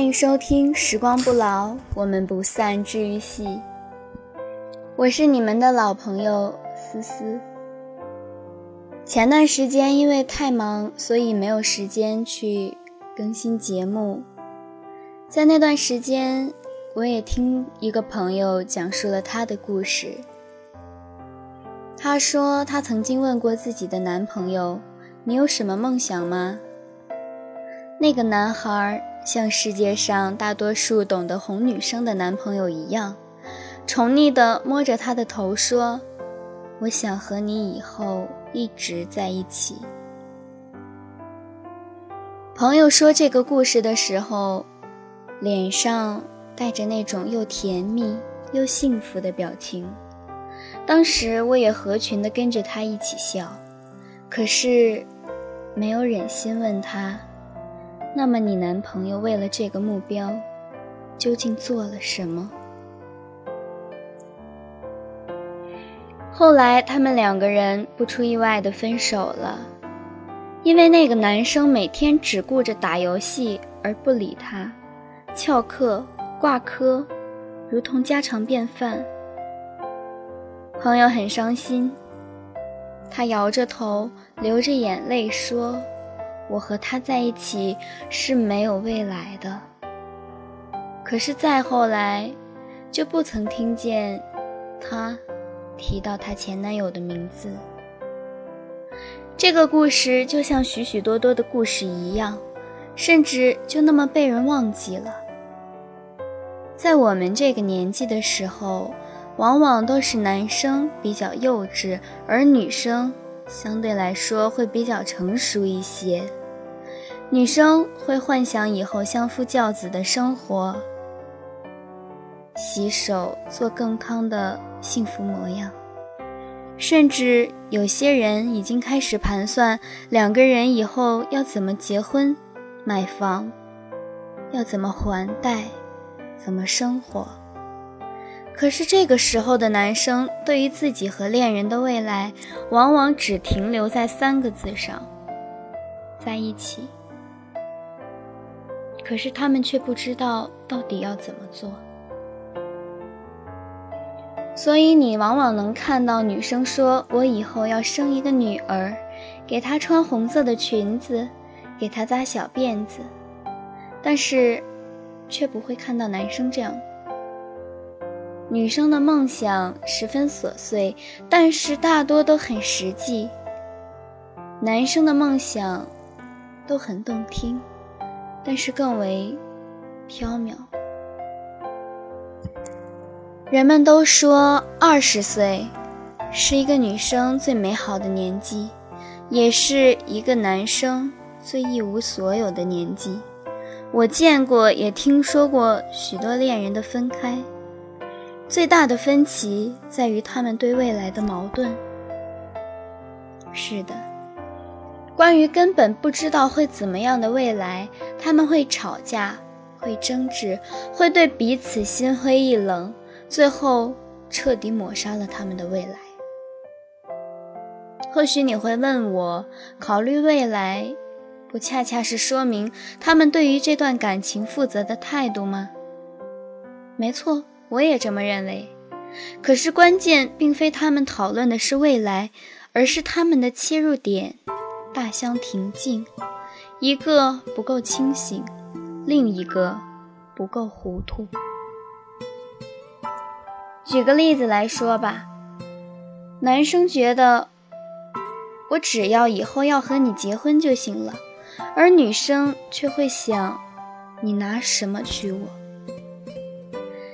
欢迎收听《时光不老，我们不散治愈系》。我是你们的老朋友思思。前段时间因为太忙，所以没有时间去更新节目。在那段时间，我也听一个朋友讲述了他的故事。他说，他曾经问过自己的男朋友：“你有什么梦想吗？”那个男孩像世界上大多数懂得哄女生的男朋友一样，宠溺地摸着她的头说：“我想和你以后一直在一起。”朋友说这个故事的时候，脸上带着那种又甜蜜又幸福的表情。当时我也合群地跟着他一起笑，可是没有忍心问他。那么，你男朋友为了这个目标，究竟做了什么？后来，他们两个人不出意外的分手了，因为那个男生每天只顾着打游戏而不理她，翘课、挂科，如同家常便饭。朋友很伤心，他摇着头，流着眼泪说。我和他在一起是没有未来的。可是再后来，就不曾听见他提到他前男友的名字。这个故事就像许许多多的故事一样，甚至就那么被人忘记了。在我们这个年纪的时候，往往都是男生比较幼稚，而女生相对来说会比较成熟一些。女生会幻想以后相夫教子的生活，洗手做更康的幸福模样，甚至有些人已经开始盘算两个人以后要怎么结婚、买房，要怎么还贷、怎么生活。可是这个时候的男生对于自己和恋人的未来，往往只停留在三个字上：在一起。可是他们却不知道到底要怎么做，所以你往往能看到女生说：“我以后要生一个女儿，给她穿红色的裙子，给她扎小辫子。”但是，却不会看到男生这样。女生的梦想十分琐碎，但是大多都很实际。男生的梦想都很动听。但是更为缥缈。人们都说二十岁是一个女生最美好的年纪，也是一个男生最一无所有的年纪。我见过，也听说过许多恋人的分开，最大的分歧在于他们对未来的矛盾。是的，关于根本不知道会怎么样的未来。他们会吵架，会争执，会对彼此心灰意冷，最后彻底抹杀了他们的未来。或许你会问我，考虑未来，不恰恰是说明他们对于这段感情负责的态度吗？没错，我也这么认为。可是关键并非他们讨论的是未来，而是他们的切入点大相庭径。一个不够清醒，另一个不够糊涂。举个例子来说吧，男生觉得我只要以后要和你结婚就行了，而女生却会想，你拿什么娶我？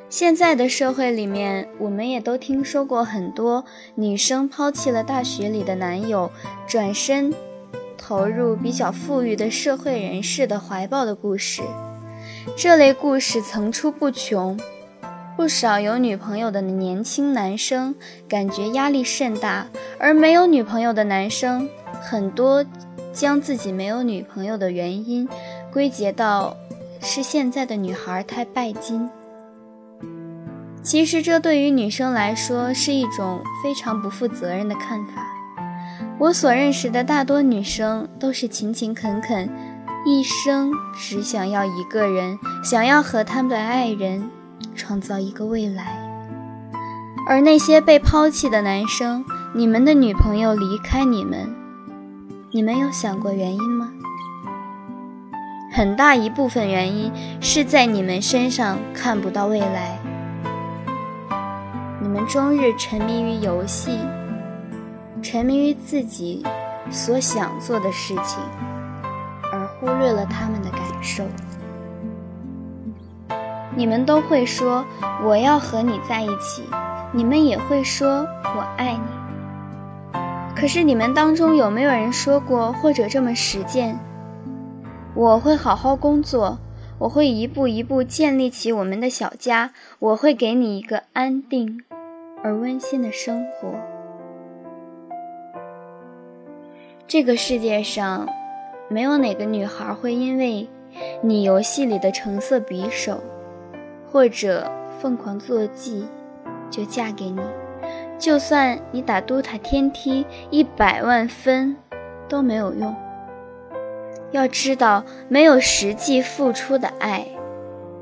现在的社会里面，我们也都听说过很多女生抛弃了大学里的男友，转身。投入比较富裕的社会人士的怀抱的故事，这类故事层出不穷。不少有女朋友的年轻男生感觉压力甚大，而没有女朋友的男生很多将自己没有女朋友的原因归结到是现在的女孩太拜金。其实这对于女生来说是一种非常不负责任的看法。我所认识的大多女生都是勤勤恳恳，一生只想要一个人，想要和他们的爱人创造一个未来。而那些被抛弃的男生，你们的女朋友离开你们，你们有想过原因吗？很大一部分原因是在你们身上看不到未来。你们终日沉迷于游戏，沉迷于自己所想做的事情，而忽略了他们的感受。你们都会说我要和你在一起，你们也会说我爱你。可是你们当中有没有人说过或者这么实践？我会好好工作，我会一步一步建立起我们的小家，我会给你一个安定。而温馨的生活。这个世界上，没有哪个女孩会因为你游戏里的橙色匕首，或者疯狂坐骑，就嫁给你。就算你打 DOTA 天梯一百万分，都没有用。要知道，没有实际付出的爱，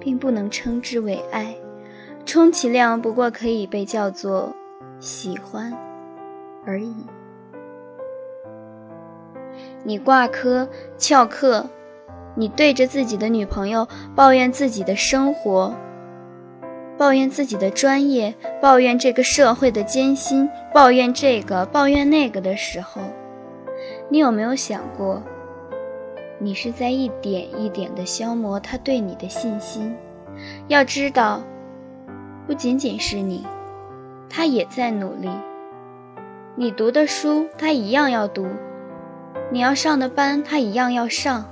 并不能称之为爱。充其量不过可以被叫做喜欢而已。你挂科翘课，你对着自己的女朋友抱怨自己的生活，抱怨自己的专业，抱怨这个社会的艰辛，抱怨这个抱怨那个的时候，你有没有想过，你是在一点一点的消磨他对你的信心？要知道。不仅仅是你，他也在努力。你读的书，他一样要读；你要上的班，他一样要上。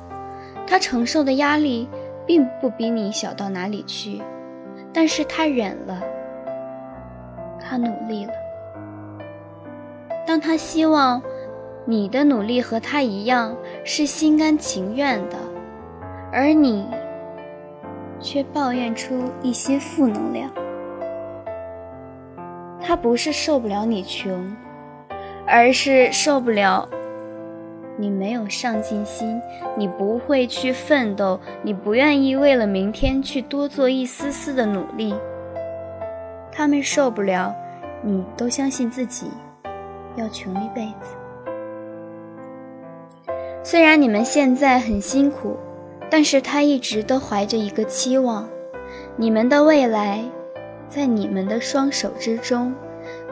他承受的压力并不比你小到哪里去，但是他忍了，他努力了。当他希望你的努力和他一样是心甘情愿的，而你却抱怨出一些负能量。他不是受不了你穷，而是受不了你没有上进心，你不会去奋斗，你不愿意为了明天去多做一丝丝的努力。他们受不了你都相信自己要穷一辈子。虽然你们现在很辛苦，但是他一直都怀着一个期望，你们的未来。在你们的双手之中，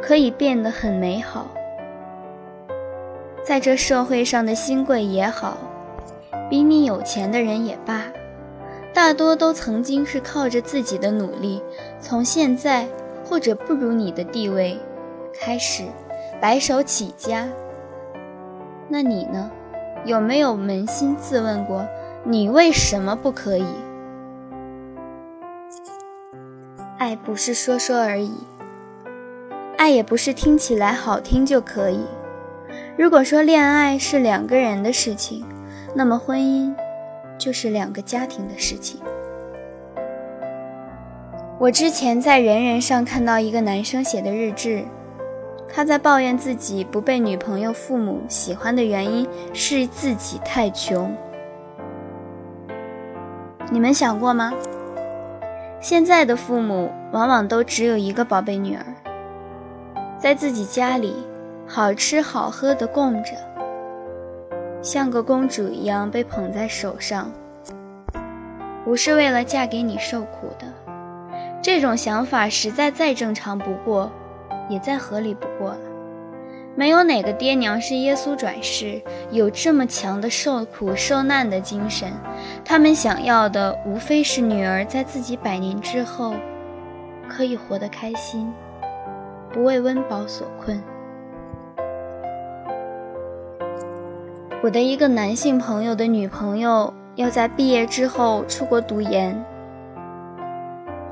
可以变得很美好。在这社会上的新贵也好，比你有钱的人也罢，大多都曾经是靠着自己的努力，从现在或者不如你的地位开始白手起家。那你呢？有没有扪心自问过，你为什么不可以？爱不是说说而已，爱也不是听起来好听就可以。如果说恋爱是两个人的事情，那么婚姻就是两个家庭的事情。我之前在人人上看到一个男生写的日志，他在抱怨自己不被女朋友、父母喜欢的原因是自己太穷。你们想过吗？现在的父母往往都只有一个宝贝女儿，在自己家里好吃好喝的供着，像个公主一样被捧在手上，不是为了嫁给你受苦的。这种想法实在再正常不过，也再合理不过了。没有哪个爹娘是耶稣转世，有这么强的受苦受难的精神。他们想要的无非是女儿在自己百年之后，可以活得开心，不为温饱所困。我的一个男性朋友的女朋友要在毕业之后出国读研。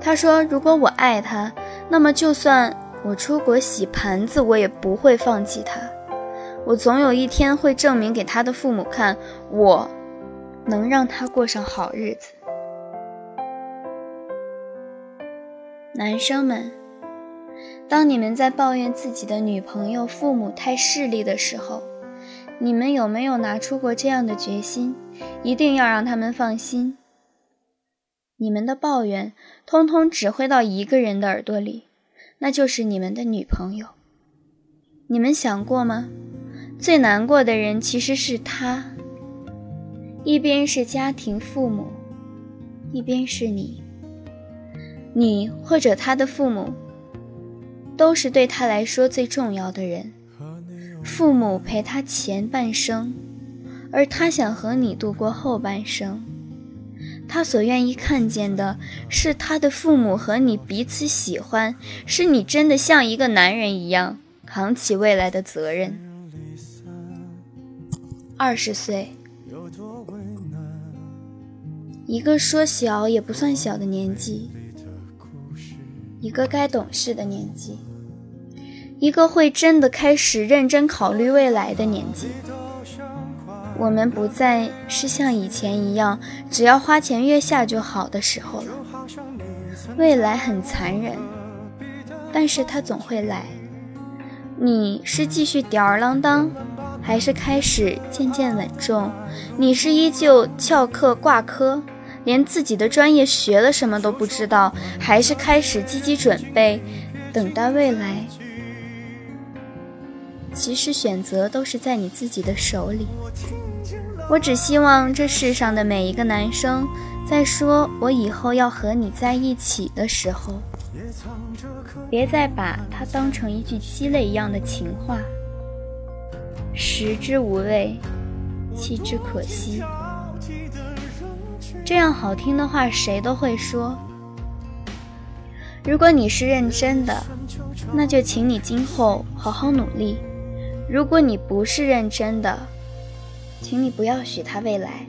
他说：“如果我爱他，那么就算……”我出国洗盘子，我也不会放弃他。我总有一天会证明给他的父母看，我能让他过上好日子。男生们，当你们在抱怨自己的女朋友、父母太势利的时候，你们有没有拿出过这样的决心，一定要让他们放心？你们的抱怨，通通只会到一个人的耳朵里，那就是你们的女朋友。你们想过吗？最难过的人其实是他。一边是家庭父母，一边是你。你或者他的父母，都是对他来说最重要的人。父母陪他前半生，而他想和你度过后半生。他所愿意看见的是他的父母和你彼此喜欢，是你真的像一个男人一样扛起未来的责任。二十岁，一个说小也不算小的年纪，一个该懂事的年纪，一个会真的开始认真考虑未来的年纪。我们不再是像以前一样，只要花前月下就好的时候了。未来很残忍，但是它总会来。你是继续吊儿郎当，还是开始渐渐稳重？你是依旧翘课挂科，连自己的专业学了什么都不知道，还是开始积极准备，等待未来？其实选择都是在你自己的手里。我只希望这世上的每一个男生，在说我以后要和你在一起的时候，别再把它当成一句鸡肋一样的情话，食之无味，弃之可惜。这样好听的话谁都会说。如果你是认真的，那就请你今后好好努力；如果你不是认真的，请你不要许他未来，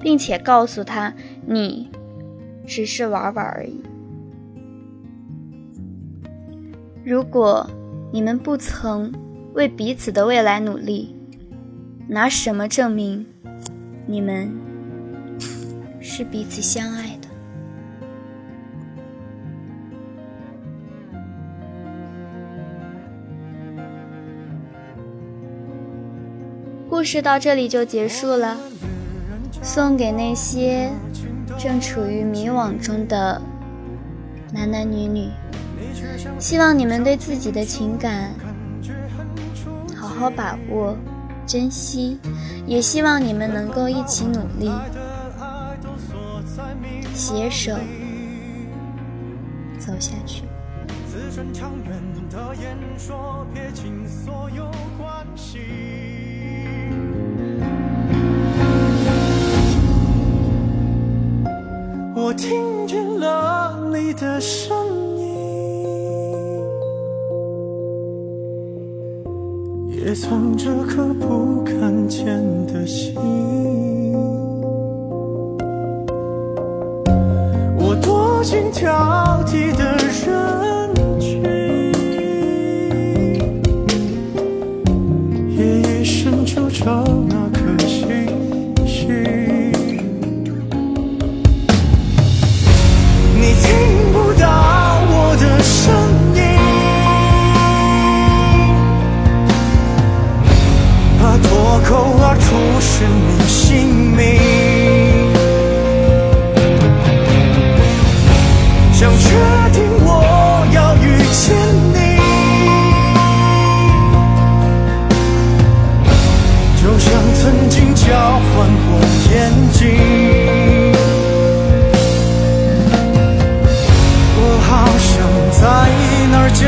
并且告诉他你只是玩玩而已。如果你们不曾为彼此的未来努力，拿什么证明你们是彼此相爱的？故事到这里就结束了，送给那些正处于迷惘中的男男女女，希望你们对自己的情感好好把握、珍惜，也希望你们能够一起努力，携手走下去。自身长远的言说，撇清所有关系。我听见了你的声音，也藏着颗不敢见的心。我多心跳确定我要遇见你，就像曾经交换过眼睛。我好想在那儿见